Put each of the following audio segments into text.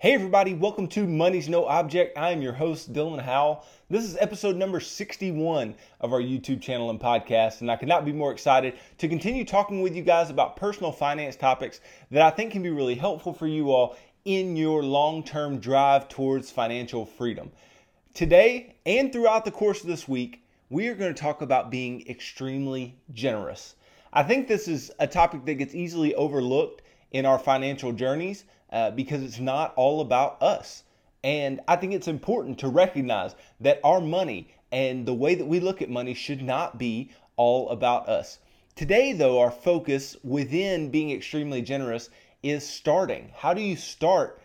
Hey, everybody, welcome to Money's No Object. I am your host, Dylan Howell. This is episode number 61 of our YouTube channel and podcast, and I could not be more excited to continue talking with you guys about personal finance topics that I think can be really helpful for you all in your long term drive towards financial freedom. Today and throughout the course of this week, we are going to talk about being extremely generous. I think this is a topic that gets easily overlooked in our financial journeys uh, because it's not all about us. And I think it's important to recognize that our money and the way that we look at money should not be all about us. Today, though, our focus within being extremely generous is starting. How do you start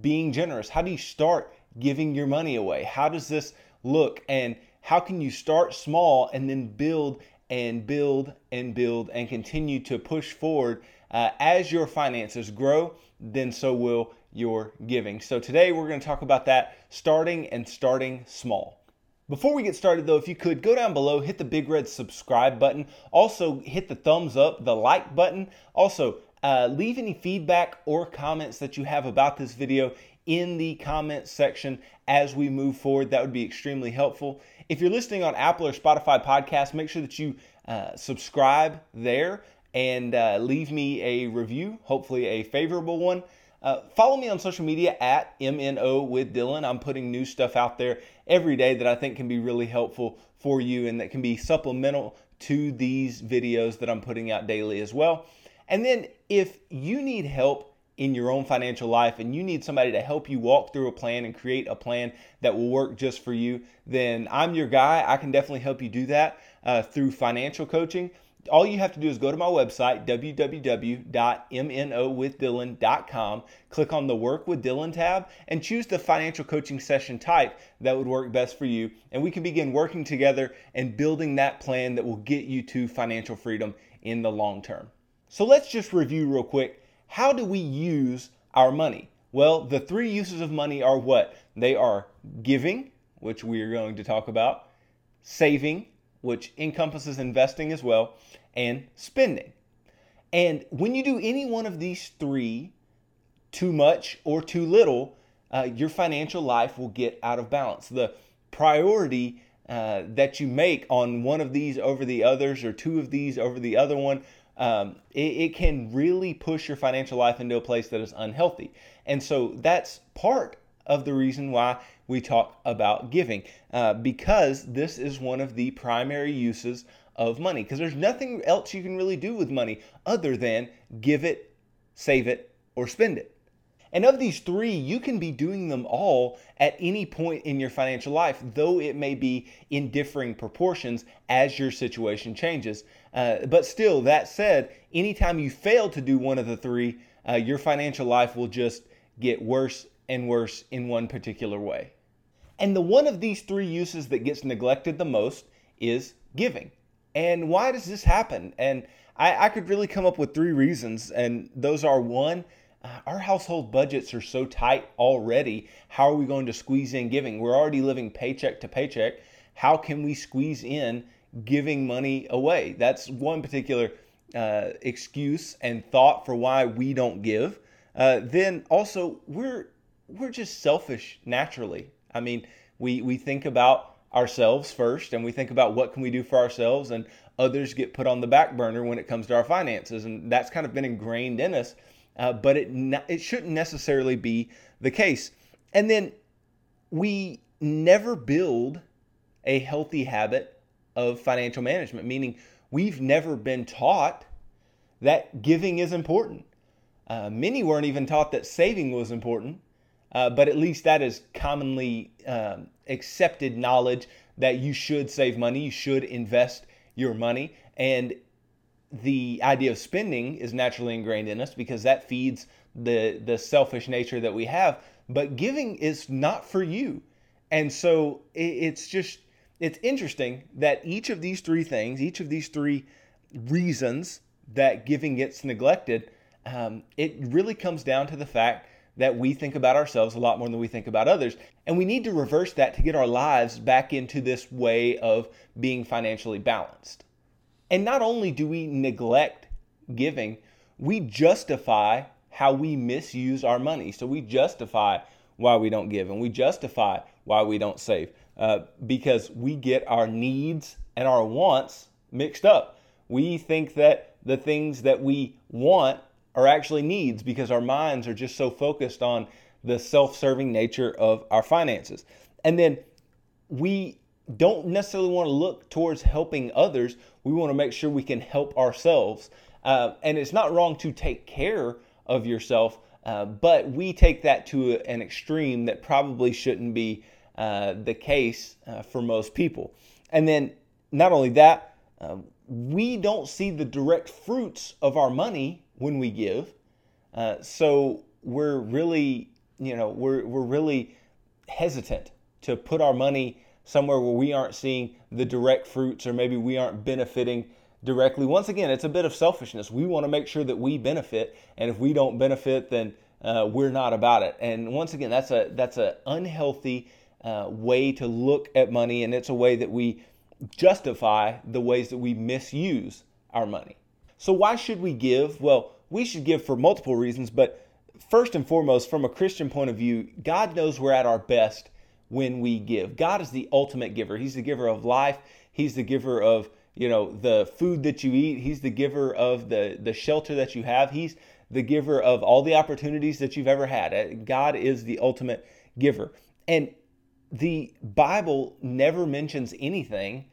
being generous? How do you start giving your money away? How does this look? And how can you start small and then build and build and build and continue to push forward uh, as your finances grow, then so will your giving. So today we're going to talk about that starting and starting small. Before we get started, though, if you could go down below, hit the big red subscribe button. Also, hit the thumbs up, the like button. Also, uh, leave any feedback or comments that you have about this video in the comments section as we move forward. That would be extremely helpful. If you're listening on Apple or Spotify podcast, make sure that you uh, subscribe there and uh, leave me a review, hopefully a favorable one. Uh, follow me on social media at MNO with Dylan. I'm putting new stuff out there every day that I think can be really helpful for you and that can be supplemental to these videos that I'm putting out daily as well. And then if you need help in your own financial life and you need somebody to help you walk through a plan and create a plan that will work just for you, then I'm your guy. I can definitely help you do that uh, through financial coaching all you have to do is go to my website, www.mnowithdylan.com, click on the Work with Dylan tab, and choose the financial coaching session type that would work best for you. And we can begin working together and building that plan that will get you to financial freedom in the long term. So let's just review real quick. How do we use our money? Well, the three uses of money are what? They are giving, which we are going to talk about, saving, which encompasses investing as well, and spending. And when you do any one of these three, too much or too little, uh, your financial life will get out of balance. The priority uh, that you make on one of these over the others or two of these over the other one, um, it, it can really push your financial life into a place that is unhealthy. And so that's part of the reason why we talk about giving, uh, because this is one of the primary uses of money. Because there's nothing else you can really do with money other than give it, save it, or spend it. And of these three, you can be doing them all at any point in your financial life, though it may be in differing proportions as your situation changes. Uh, but still, that said, anytime you fail to do one of the three, uh, your financial life will just get worse and worse in one particular way. And the one of these three uses that gets neglected the most is giving. And why does this happen? And I, I could really come up with three reasons, and those are one, uh, our household budgets are so tight already. How are we going to squeeze in giving? We're already living paycheck to paycheck. How can we squeeze in giving money away? That's one particular uh, excuse and thought for why we don't give. Uh, then also, we're we're just selfish naturally. I mean, we we think about ourselves first and we think about what can we do for ourselves and others get put on the back burner when it comes to our finances and that's kind of been ingrained in us uh, but it it shouldn't necessarily be the case. And then we never build a healthy habit of financial management meaning we've never been taught that giving is important. Uh, many weren't even taught that saving was important uh, but at least that is commonly um, accepted knowledge that you should save money, you should invest your money. And the idea of spending is naturally ingrained in us because that feeds the, the selfish nature that we have. But giving is not for you. And so it, it's just, it's interesting that each of these three things, each of these three reasons that giving gets neglected, um, it really comes down to the fact that we think about ourselves a lot more than we think about others. And we need to reverse that to get our lives back into this way of being financially balanced. And not only do we neglect giving, we justify how we misuse our money. So we justify why we don't give and we justify why we don't save uh, because we get our needs and our wants mixed up. We think that the things that we want are actually needs because our minds are just so focused on the self serving nature of our finances. And then we don't necessarily want to look towards helping others. We want to make sure we can help ourselves. Uh, and it's not wrong to take care of yourself, uh, but we take that to an extreme that probably shouldn't be uh, the case uh, for most people. And then, not only that, um, we don't see the direct fruits of our money when we give. Uh, so we're really, you know, we're, we're really hesitant to put our money somewhere where we aren't seeing the direct fruits or maybe we aren't benefiting directly. Once again, it's a bit of selfishness. We want to make sure that we benefit, and if we don't benefit, then uh, we're not about it. And once again, that's a that's an unhealthy uh, way to look at money, and it's a way that we justify the ways that we misuse our money. So why should we give? Well, we should give for multiple reasons, but first and foremost, from a Christian point of view, God knows we're at our best when we give. God is the ultimate giver. He's the giver of life. He's the giver of you know the food that you eat he's the giver of the the shelter that you have he's the giver of all the opportunities that you've ever had uh, god is the ultimate giver and the bible never mentions anything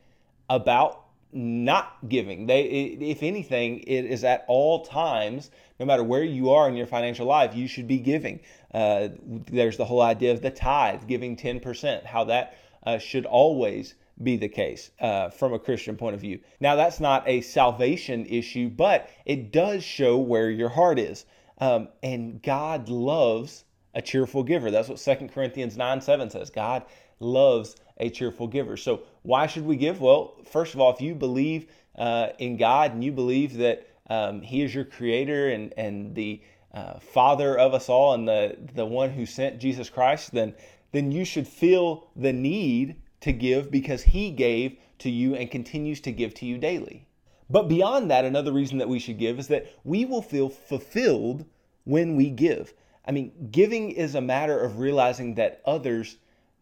about not giving they if anything it is at all times no matter where you are in your financial life you should be giving uh, there's the whole idea of the tithe giving 10% how that uh, should always be the case uh, from a Christian point of view. Now, that's not a salvation issue, but it does show where your heart is. Um, and God loves a cheerful giver. That's what 2 Corinthians 9 7 says. God loves a cheerful giver. So, why should we give? Well, first of all, if you believe uh, in God and you believe that um, He is your creator and, and the uh, Father of us all and the, the one who sent Jesus Christ, then, then you should feel the need to give because He gave to you and continues to give to you daily. But beyond that, another reason that we should give is that we will feel fulfilled when we give. I mean, giving is a matter of realizing that others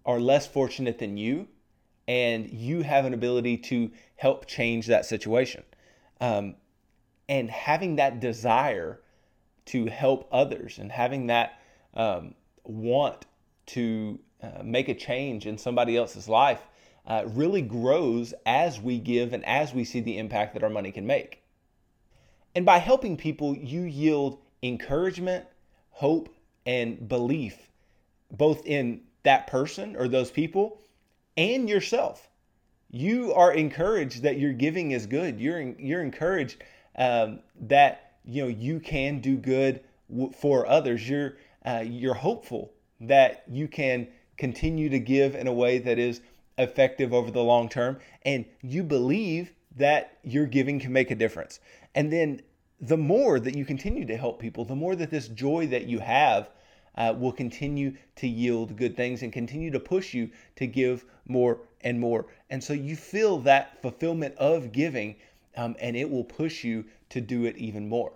are less fortunate than you, and you have an ability to help change that situation. Um, and having that desire to help others and having that um, want to uh, make a change in somebody else's life uh, really grows as we give and as we see the impact that our money can make. And by helping people, you yield encouragement, hope, and belief, both in that person or those people and yourself. You are encouraged that your giving is good. You're, you're encouraged um, that you know you can do good w- for others. You're, uh, you're hopeful that you can continue to give in a way that is effective over the long term, and you believe that your giving can make a difference. And then the more that you continue to help people, the more that this joy that you have uh, will continue to yield good things and continue to push you to give more and more. And so you feel that fulfillment of giving, um, and it will push you to do it even more.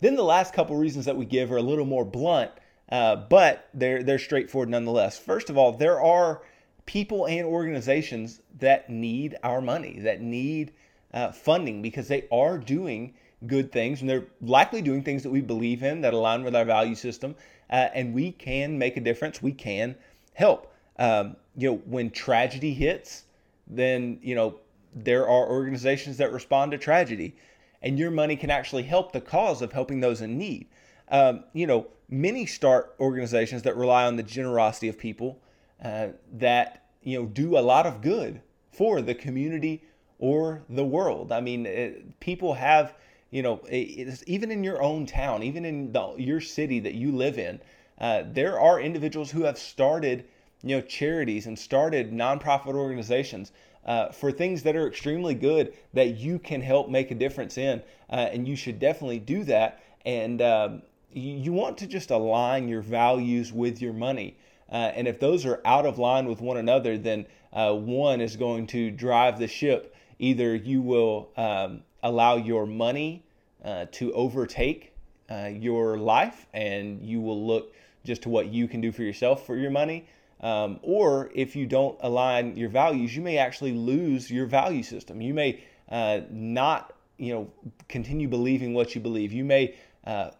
Then the last couple reasons that we give are a little more blunt, uh, but they're they're straightforward nonetheless. First of all, there are people and organizations that need our money, that need uh, funding because they are doing good things and they're likely doing things that we believe in that align with our value system, uh, and we can make a difference. We can help. Um, you know, when tragedy hits, then you know there are organizations that respond to tragedy, and your money can actually help the cause of helping those in need. Um, you know, many start organizations that rely on the generosity of people uh, that you know do a lot of good for the community or the world. I mean, it, people have you know even in your own town, even in the, your city that you live in, uh, there are individuals who have started you know charities and started nonprofit organizations uh, for things that are extremely good that you can help make a difference in, uh, and you should definitely do that. And um, you want to just align your values with your money. Uh, and if those are out of line with one another, then uh, one is going to drive the ship. Either you will um, allow your money uh, to overtake uh, your life and you will look just to what you can do for yourself for your money. Um, or if you don't align your values, you may actually lose your value system. You may uh, not, you know, continue believing what you believe. You may uh,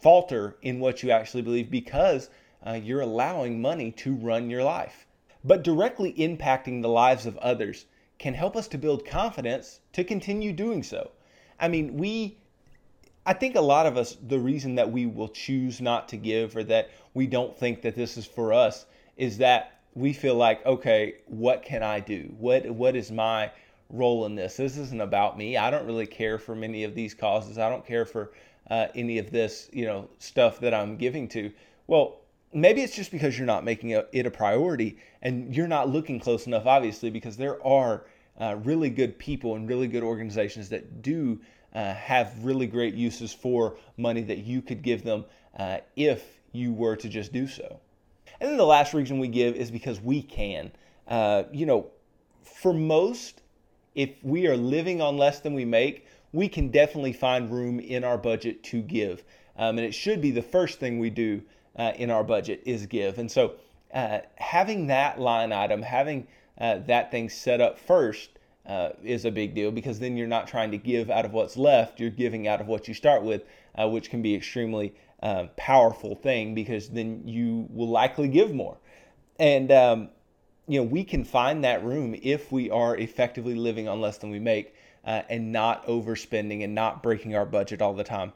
falter in what you actually believe because uh, you're allowing money to run your life. But directly impacting the lives of others can help us to build confidence to continue doing so. I mean, we I think a lot of us, the reason that we will choose not to give or that we don't think that this is for us is that we feel like, okay, what can I do? What what is my role in this? This isn't about me. I don't really care for many of these causes. I don't care for uh, any of this, you know, stuff that I'm giving to. Well, maybe it's just because you're not making it a priority and you're not looking close enough, obviously, because there are uh, really good people and really good organizations that do uh, have really great uses for money that you could give them uh, if you were to just do so. And then the last reason we give is because we can. Uh, you know, for most, if we are living on less than we make, we can definitely find room in our budget to give. Um, and it should be the first thing we do uh, in our budget is give. And so uh, having that line item, having uh, that thing set up first uh, is a big deal because then you're not trying to give out of what's left, you're giving out of what you start with, uh, which can be extremely uh, powerful thing because then you will likely give more. And um, you know we can find that room if we are effectively living on less than we make uh, and not overspending and not breaking our budget all the time.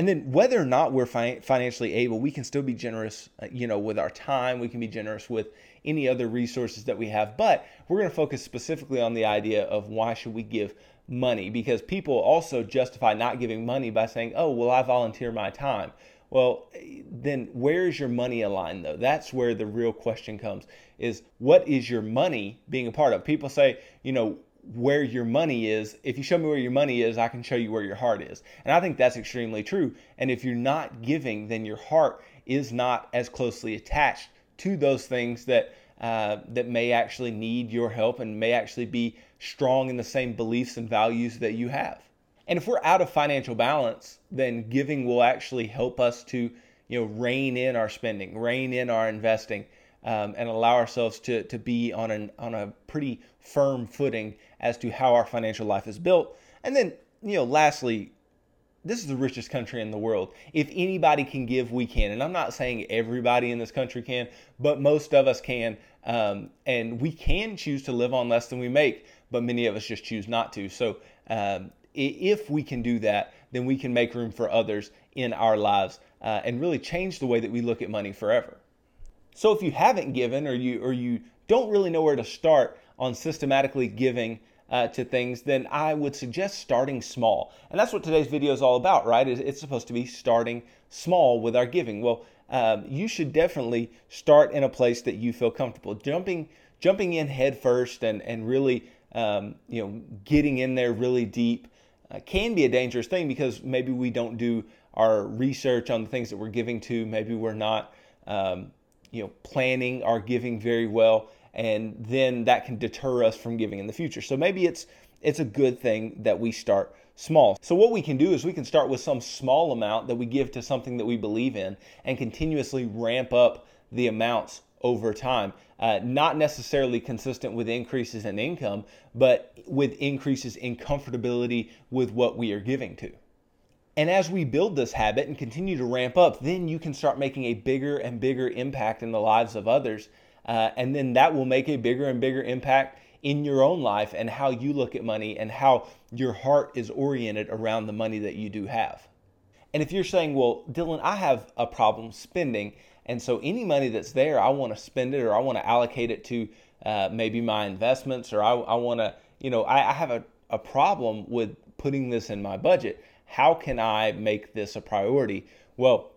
And then whether or not we're fi- financially able, we can still be generous, uh, you know, with our time. We can be generous with any other resources that we have. But we're going to focus specifically on the idea of why should we give money because people also justify not giving money by saying, "Oh, well, I volunteer my time." Well, then where is your money aligned though? That's where the real question comes is what is your money being a part of? People say, you know, where your money is. If you show me where your money is, I can show you where your heart is. And I think that's extremely true. And if you're not giving, then your heart is not as closely attached to those things that uh, that may actually need your help and may actually be strong in the same beliefs and values that you have. And if we're out of financial balance, then giving will actually help us to you know rein in our spending, rein in our investing, um, and allow ourselves to, to be on, an, on a pretty firm footing as to how our financial life is built. And then, you know, lastly, this is the richest country in the world. If anybody can give, we can. And I'm not saying everybody in this country can, but most of us can. Um, and we can choose to live on less than we make, but many of us just choose not to. So um, if we can do that, then we can make room for others in our lives uh, and really change the way that we look at money forever. So if you haven't given or you or you don't really know where to start on systematically giving uh, to things, then I would suggest starting small. And that's what today's video is all about, right? It's supposed to be starting small with our giving. Well, um, you should definitely start in a place that you feel comfortable. Jumping jumping in head first and and really um, you know getting in there really deep uh, can be a dangerous thing because maybe we don't do our research on the things that we're giving to. Maybe we're not um, you know, planning our giving very well, and then that can deter us from giving in the future. So maybe it's it's a good thing that we start small. So what we can do is we can start with some small amount that we give to something that we believe in and continuously ramp up the amounts over time. Uh, not necessarily consistent with increases in income, but with increases in comfortability with what we are giving to. And as we build this habit and continue to ramp up, then you can start making a bigger and bigger impact in the lives of others. Uh, and then that will make a bigger and bigger impact in your own life and how you look at money and how your heart is oriented around the money that you do have. And if you're saying, well, Dylan, I have a problem spending, and so any money that's there, I want to spend it or I want to allocate it to uh, maybe my investments or I, I want to, you know, I, I have a, a problem with putting this in my budget how can I make this a priority? Well,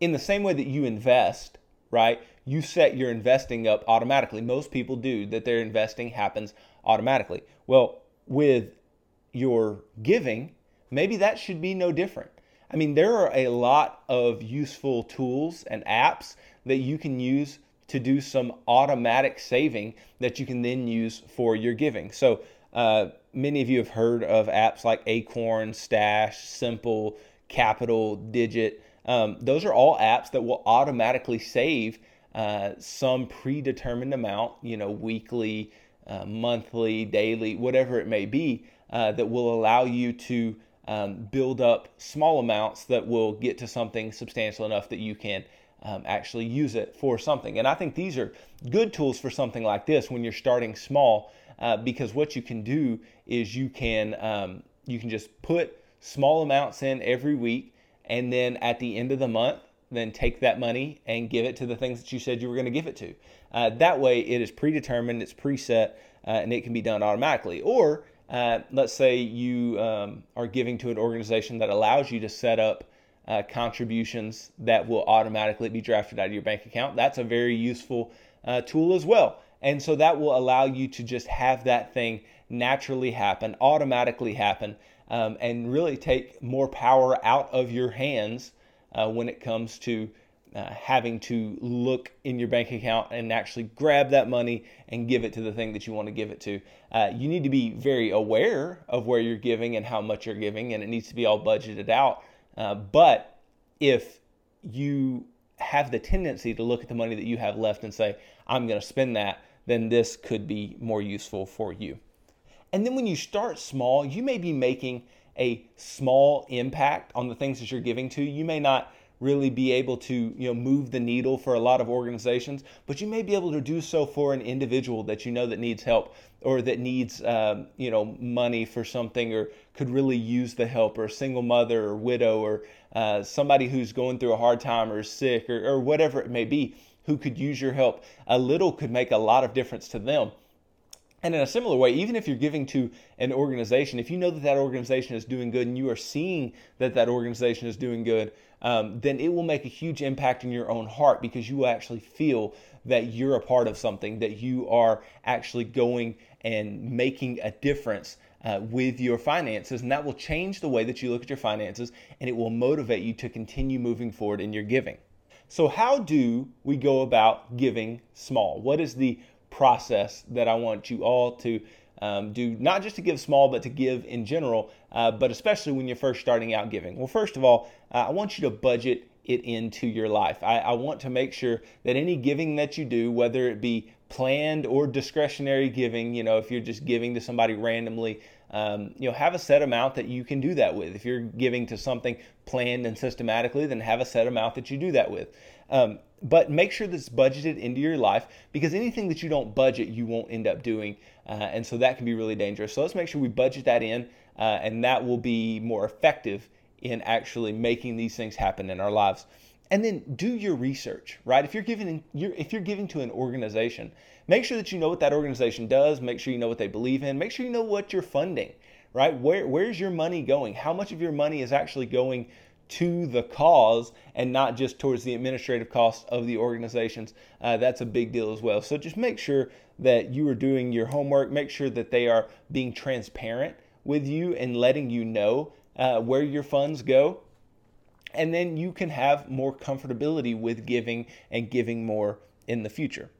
in the same way that you invest, right? You set your investing up automatically. Most people do that their investing happens automatically. Well, with your giving, maybe that should be no different. I mean, there are a lot of useful tools and apps that you can use to do some automatic saving that you can then use for your giving. So, uh, many of you have heard of apps like Acorn, Stash, Simple, Qapital, Digit. Um, those are all apps that will automatically save uh, some predetermined amount, you know, weekly, uh, monthly, daily, whatever it may be, uh, that will allow you to um, build up small amounts that will get to something substantial enough that you can um, actually use it for something. And I think these are good tools for something like this when you're starting small, uh, because what you can do is you can um, you can just put small amounts in every week, and then at the end of the month, then take that money and give it to the things that you said you were going to give it to. Uh, that way, it is predetermined, it's preset, uh, and it can be done automatically. Or uh, let's say you um, are giving to an organization that allows you to set up uh, contributions that will automatically be drafted out of your bank account. That's a very useful uh, tool as well. And so that will allow you to just have that thing naturally happen, automatically happen, um, and really take more power out of your hands uh, when it comes to uh, having to look in your bank account and actually grab that money and give it to the thing that you want to give it to. Uh, you need to be very aware of where you're giving and how much you're giving, and it needs to be all budgeted out. Uh, but if you have the tendency to look at the money that you have left and say, I'm going to spend that, then this could be more useful for you. And then when you start small, you may be making a small impact on the things that you're giving to. You may not really be able to you know move the needle for a lot of organizations but you may be able to do so for an individual that you know that needs help or that needs um, you know money for something or could really use the help or a single mother or widow or uh, somebody who's going through a hard time or is sick or, or whatever it may be who could use your help a little could make a lot of difference to them and in a similar way, even if you're giving to an organization, if you know that that organization is doing good and you are seeing that that organization is doing good, um, then it will make a huge impact in your own heart because you will actually feel that you're a part of something, that you are actually going and making a difference uh, with your finances. And that will change the way that you look at your finances and it will motivate you to continue moving forward in your giving. So, how do we go about giving small? What is the process that I want you all to um, do, not just to give small, but to give in general, uh, but especially when you're first starting out giving. Well, first of all, uh, I want you to budget it into your life. I, I, want to make sure that any giving that you do, whether it be planned or discretionary giving, you know, if you're just giving to somebody randomly, um, you know, have a set amount that you can do that with. If you're giving to something planned and systematically, then have a set amount that you do that with. Um, but make sure that's budgeted into your life because anything that you don't budget, you won't end up doing. Uh, and so that can be really dangerous. So let's make sure we budget that in, uh, and that will be more effective in actually making these things happen in our lives. And then do your research, right? If you're giving if you're giving to an organization, make sure that you know what that organization does. Make sure you know what they believe in. Make sure you know what you're funding, right? Where where's your money going? How much of your money is actually going to the cause and not just towards the administrative costs of the organizations. Uh, that's a big deal as well. So just make sure that you are doing your homework. Make sure that they are being transparent with you and letting you know uh, where your funds go and then you can have more comfortability with giving and giving more in the future.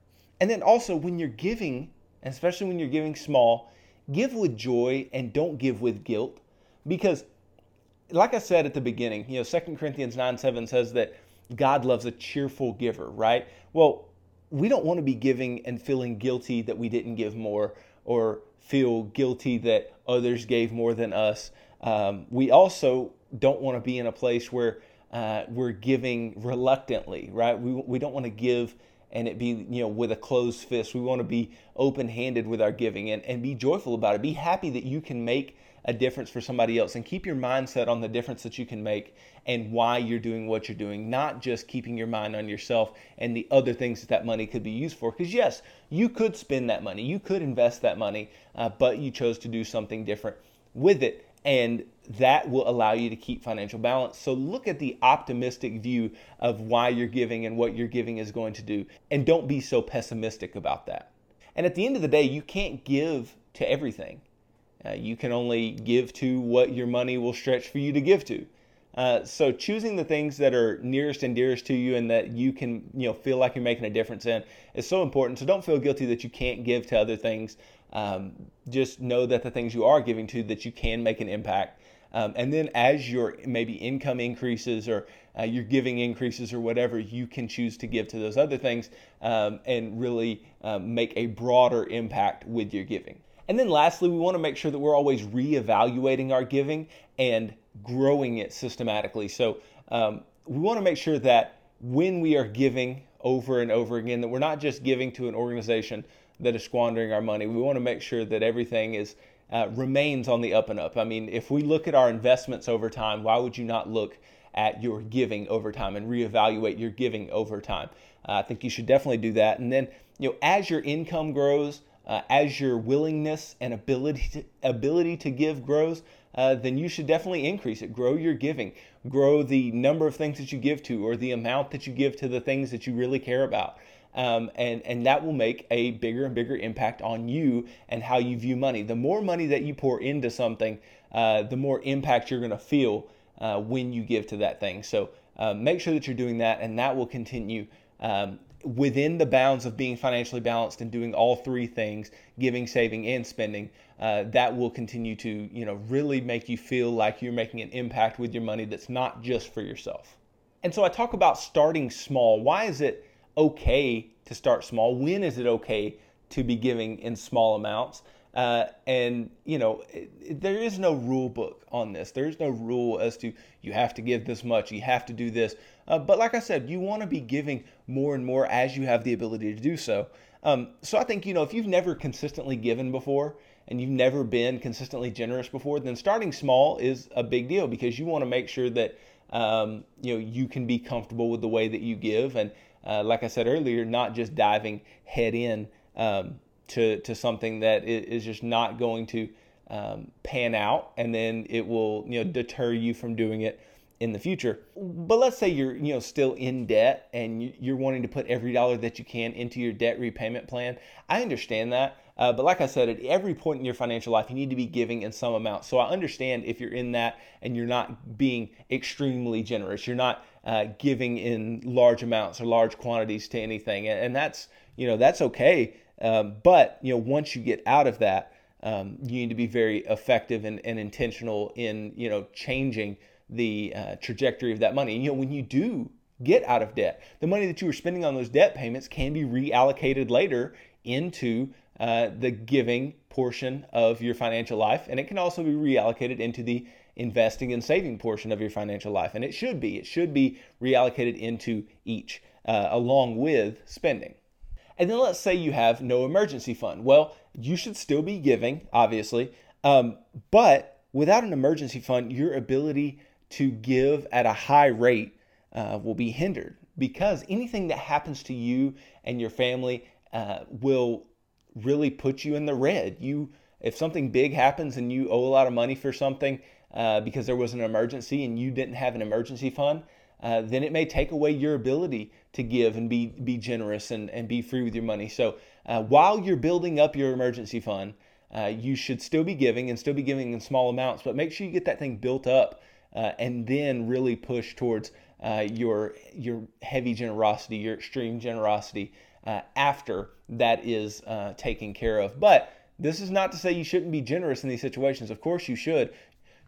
And then also, when you're giving, especially when you're giving small, give with joy and don't give with guilt. Because, like I said at the beginning, you know, 2 Corinthians 9 7 says that God loves a cheerful giver, right? Well, we don't want to be giving and feeling guilty that we didn't give more or feel guilty that others gave more than us. Um, we also don't want to be in a place where uh, we're giving reluctantly, right? We, we don't want to give and it be you know with a closed fist. We want to be open-handed with our giving and, and be joyful about it. Be happy that you can make a difference for somebody else and keep your mindset on the difference that you can make and why you're doing what you're doing, not just keeping your mind on yourself and the other things that that money could be used for. Because yes, you could spend that money, you could invest that money, uh, but you chose to do something different with it and that will allow you to keep financial balance. So look at the optimistic view of why you're giving and what you're giving is going to do, and don't be so pessimistic about that. And at the end of the day, you can't give to everything. Uh, you can only give to what your money will stretch for you to give to. Uh, so choosing the things that are nearest and dearest to you and that you can you know feel like you're making a difference in is so important. So don't feel guilty that you can't give to other things. Um, just know that the things you are giving to that you can make an impact. Um, and then as your maybe income increases or uh, your giving increases or whatever, you can choose to give to those other things um, and really um, make a broader impact with your giving. And then lastly, we want to make sure that we're always reevaluating our giving and growing it systematically. So um, we want to make sure that when we are giving over and over again, that we're not just giving to an organization that is squandering our money. We want to make sure that everything is uh, remains on the up and up. I mean, if we look at our investments over time, why would you not look at your giving over time and reevaluate your giving over time? Uh, I think you should definitely do that. And then, you know, as your income grows, uh, as your willingness and ability to, ability to give grows, uh, then you should definitely increase it. Grow your giving. Grow the number of things that you give to or the amount that you give to the things that you really care about. Um, and, and that will make a bigger and bigger impact on you and how you view money. The more money that you pour into something, uh, the more impact you're going to feel uh, when you give to that thing. So uh, make sure that you're doing that, and that will continue um, within the bounds of being financially balanced and doing all three things giving saving and spending uh, that will continue to you know really make you feel like you're making an impact with your money that's not just for yourself and so i talk about starting small why is it okay to start small when is it okay to be giving in small amounts uh, and you know, it, it, there is no rule book on this. There is no rule as to you have to give this much, you have to do this. Uh, but like I said, you want to be giving more and more as you have the ability to do so. Um, so I think you know if you've never consistently given before and you've never been consistently generous before, then starting small is a big deal because you want to make sure that um, you know you can be comfortable with the way that you give and uh, like I said earlier, not just diving head in. Um, to, to something that is just not going to um, pan out and then it will you know deter you from doing it in the future. But let's say you're you know still in debt and you're wanting to put every dollar that you can into your debt repayment plan. I understand that. Uh, but like i said at every point in your financial life you need to be giving in some amount. So i understand if you're in that and you're not being extremely generous. You're not uh, giving in large amounts or large quantities to anything. And, and that's you know that's okay. Um, but you know, once you get out of that, um, you need to be very effective and, and intentional in you know changing the uh, trajectory of that money. And, you know, when you do get out of debt, the money that you were spending on those debt payments can be reallocated later into uh, the giving portion of your financial life, and it can also be reallocated into the investing and saving portion of your financial life. And it should be. It should be reallocated into each, uh, along with spending. And then let's say you have no emergency fund. Well, you should still be giving, obviously, um, but without an emergency fund, your ability to give at a high rate uh, will be hindered because anything that happens to you and your family uh, will really put you in the red. You, if something big happens and you owe a lot of money for something uh, because there was an emergency and you didn't have an emergency fund, uh, then it may take away your ability to give and be be generous and, and be free with your money. So uh, while you're building up your emergency fund, uh, you should still be giving and still be giving in small amounts, but make sure you get that thing built up uh, and then really push towards uh, your your heavy generosity, your extreme generosity uh, after that is taken care of. But this is not to say you shouldn't be generous in these situations. Of course, you should.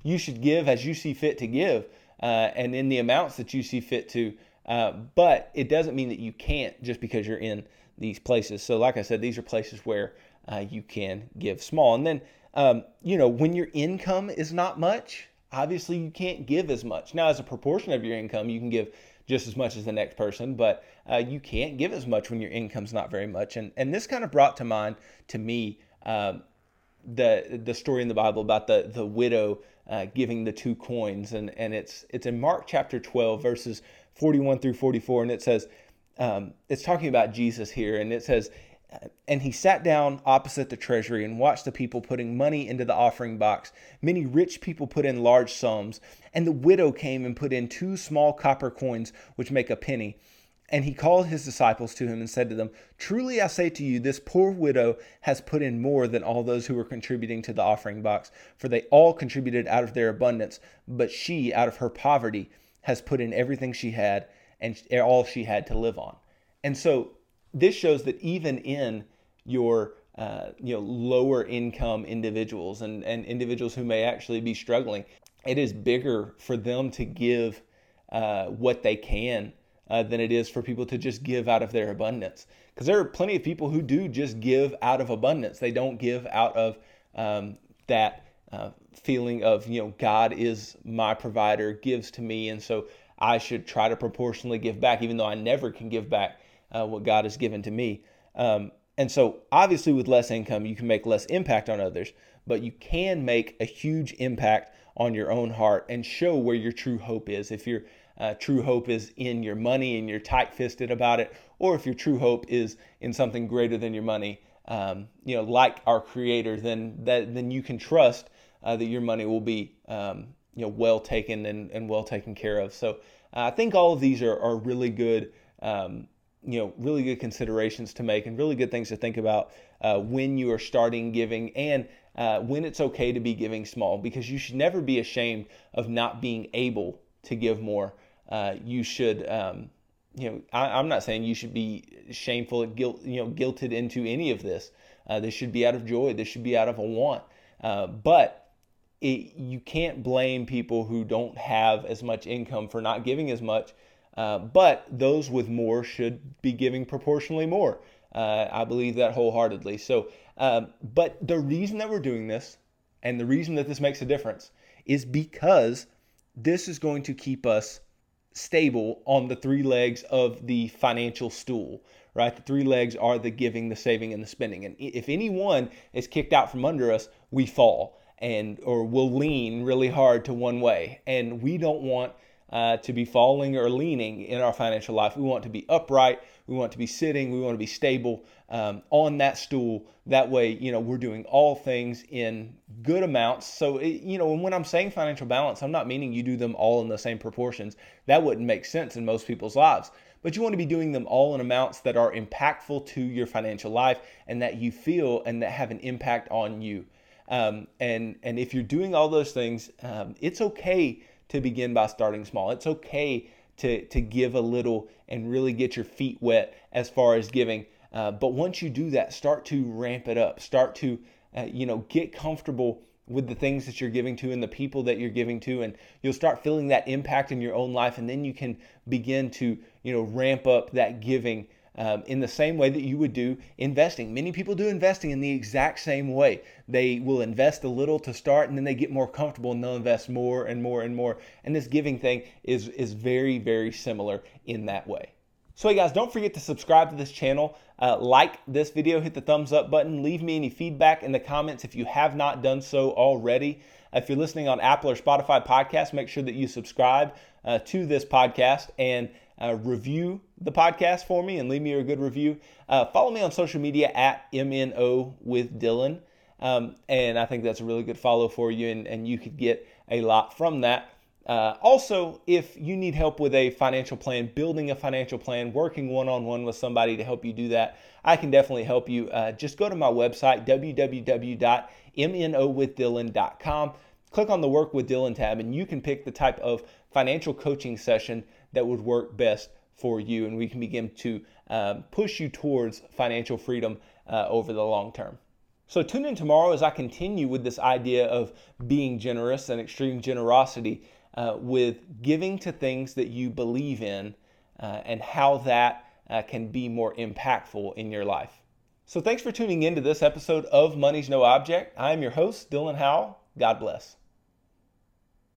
You should give as you see fit to give uh, and in the amounts that you see fit to. Uh, but it doesn't mean that you can't just because you're in these places. So, like I said, these are places where uh, you can give small. And then, um, you know, when your income is not much, obviously you can't give as much. Now, as a proportion of your income, you can give just as much as the next person, but uh, you can't give as much when your income's not very much. And and this kind of brought to mind to me um, the the story in the Bible about the the widow uh, giving the two coins, and and it's it's in Mark chapter 12 verses 41 through 44, and it says um, it's talking about Jesus here, and it says. And he sat down opposite the treasury and watched the people putting money into the offering box. Many rich people put in large sums, and the widow came and put in two small copper coins, which make a penny. And he called his disciples to him and said to them, Truly I say to you, this poor widow has put in more than all those who were contributing to the offering box, for they all contributed out of their abundance, but she, out of her poverty, has put in everything she had and all she had to live on. And so this shows that even in your uh, you know lower income individuals and, and individuals who may actually be struggling it is bigger for them to give uh, what they can uh, than it is for people to just give out of their abundance. Because there are plenty of people who do just give out of abundance. They don't give out of um, that uh, feeling of, you know, God is my provider, gives to me, and so I should try to proportionally give back, even though I never can give back uh, what God has given to me. Um, and so, obviously, with less income, you can make less impact on others, but you can make a huge impact on your own heart and show where your true hope is. If your uh, true hope is in your money and you're tight fisted about it, or if your true hope is in something greater than your money, um, you know, like our Creator, then that then you can trust uh, that your money will be um, you know well taken and, and well taken care of. So uh, I think all of these are, are really good. Um, you know, really good considerations to make and really good things to think about uh, when you are starting giving and uh, when it's okay to be giving small because you should never be ashamed of not being able to give more. Uh, you should, um, you know, I, am not saying you should be shameful, guilt, you know, guilted into any of this. Uh, this should be out of joy. This should be out of a want. Uh, but it, you can't blame people who don't have as much income for not giving as much. Uh, but those with more should be giving proportionally more. Uh, I believe that wholeheartedly. So, um, but the reason that we're doing this and the reason that this makes a difference is because this is going to keep us stable on the three legs of the financial stool, right? The three legs are the giving, the saving, and the spending. And if any one is kicked out from under us, we fall and or we'll lean really hard to one way. And we don't want uh, to be falling or leaning in our financial life. We want to be upright. We want to be sitting. We want to be stable um, on that stool. That way, you know, we're doing all things in good amounts. So, it, you know, when I'm saying financial balance, I'm not meaning you do them all in the same proportions. That wouldn't make sense in most people's lives. But you want to be doing them all in amounts that are impactful to your financial life and that you feel and that have an impact on you. Um, and and if you're doing all those things, um, it's okay to begin by starting small. It's okay to, to give a little and really get your feet wet as far as giving. Uh, but once you do that, start to ramp it up. Start to, uh, you know, get comfortable with the things that you're giving to and the people that you're giving to and you'll start feeling that impact in your own life and then you can begin to you know ramp up that giving um, in the same way that you would do investing. Many people do investing in the exact same way. They will invest a little to start and then they get more comfortable and they'll invest more and more and more. And this giving thing is, is very, very similar in that way. So, hey guys, don't forget to subscribe to this channel, uh, like this video, hit the thumbs up button, leave me any feedback in the comments if you have not done so already. If you're listening on Apple or Spotify podcast, make sure that you subscribe uh, to this podcast and uh, review the podcast for me and leave me a good review. Uh, follow me on social media at MNO with Dylan. Um, and I think that's a really good follow for you, and, and you could get a lot from that. Uh, also, if you need help with a financial plan, building a financial plan, working one on one with somebody to help you do that, I can definitely help you. Uh, just go to my website, www.mnowithdylan.com. Click on the Work with Dylan tab, and you can pick the type of financial coaching session that would work best for you, and we can begin to um, push you towards financial freedom uh, over the long term. So, tune in tomorrow as I continue with this idea of being generous and extreme generosity uh, with giving to things that you believe in uh, and how that uh, can be more impactful in your life. So, thanks for tuning in to this episode of Money's No Object. I'm your host, Dylan Howell. God bless.